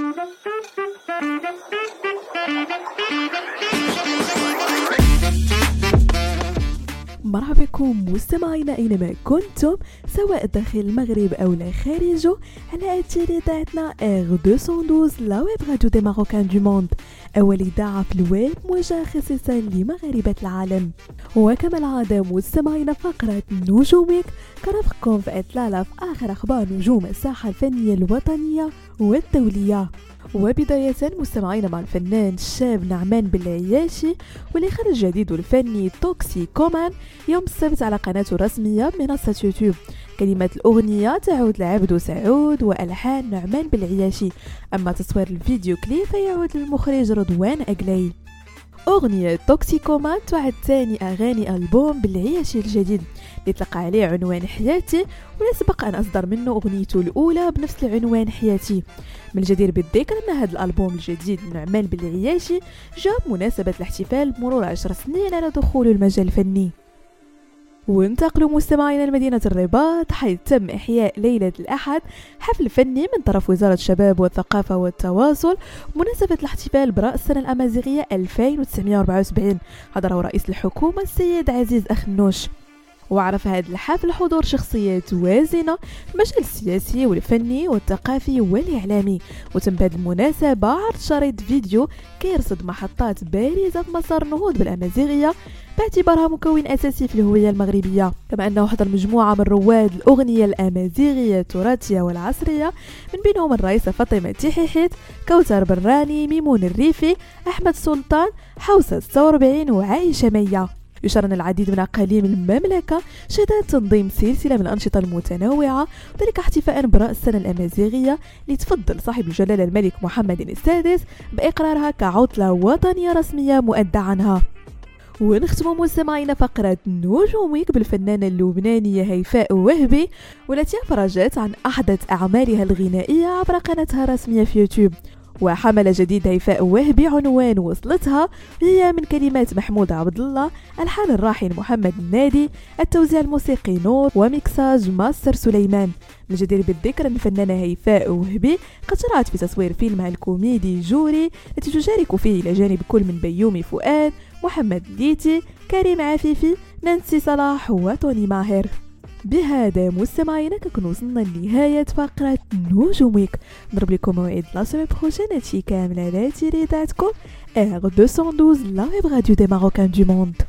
Thank you. مرحبا بكم مستمعينا إينما كنتم سواء داخل المغرب أو خارجه على اثير إذاعتنا R 212 la web radio des marocains du monde أول إذاعة في الويب موجهة خصيصا لمغاربة العالم. وكما العادة مستمعينا فقرة نجومك كرفقكم في إطلالة في آخر أخبار نجوم الساحة الفنية الوطنية والدولية. وبداية مستمعين مع الفنان الشاب نعمان بالعياشي خرج جديد الفني toxicomane يوم السبت على قناته الرسمية منصة يوتيوب. كلمات الأغنية تعود لعبد سعود وألحان نعمان بالعياشي أما تصوير الفيديو كليب فيعود للمخرج رضوان أقلاي أغنية toxicomane تعد ثاني أغاني ألبوم بالعياشي الجديد. يطلق عليه عنوان حياتي ولا سبق أن أصدر منه أغنيته الأولى بنفس العنوان حياتي. من الجدير بالذكر أن هذا الألبوم الجديد نعمان بالعياشي جاء بمناسبة الاحتفال بمرور عشر سنين على دخول المجال الفني. وانتقلوا مستمعينا لمدينة الرباط حيث تم إحياء ليلة الأحد حفل فني من طرف وزارة الشباب والثقافة والتواصل بمناسبة الاحتفال برأس السنة الأمازيغية 2974 حضره رئيس الحكومة السيد عزيز أخنوش. وعرف هذا الحفل حضور شخصيات وازنة في المجال السياسي والفني والثقافي والإعلامي. وتم بهذه المناسبة عرض شريط فيديو كيرصد محطات بارزة في مسار النهوض بالأمازيغية باعتبارها مكون أساسي في الهوية المغربية كما أنه حضر مجموعة من رواد الأغنية الأمازيغية التراثية والعصرية من بينهم الرئيسة فاطمة تيحيحيت كوثر براني ميمون الريفي أحمد سلطان حوسة 46 وعائشة مية يشار أن العديد من أقاليم المملكة شهدت تنظيم سلسلة من الأنشطة المتنوعة وذلك احتفاء برأس السنة الأمازيغية لتفضل صاحب الجلالة الملك محمد السادس بإقرارها كعطلة وطنية رسمية مؤدى عنها ونختم مستمعينا فقرة نجومك بالفنانة اللبنانية هيفاء وهبي والتي أفرجت عن أحدث أعمالها الغنائية عبر قناتها الرسمية في يوتيوب. وحمل جديد هيفاء وهبي عنوان وصلتها هي من كلمات محمود عبد الله الحان الراحل محمد النادي التوزيع الموسيقي نور و mixage master سليمان. الجدير بالذكر أن الفنانة هيفاء وهبي قد شرعت في تصوير فيلمها الكوميدي جوري التي تشارك فيه إلى جانب كل من بيومي فؤاد محمد ليتي كريم عفيفي نانسي صلاح وتوني ماهر. بهذا مستمعينا كنكون وصلنا لنهاية فقرة نجومك. نضرب لكم موعد la semaine prochaine هادشي كامل على اثير اذاعتكم R 212 la web radio des marocains du monde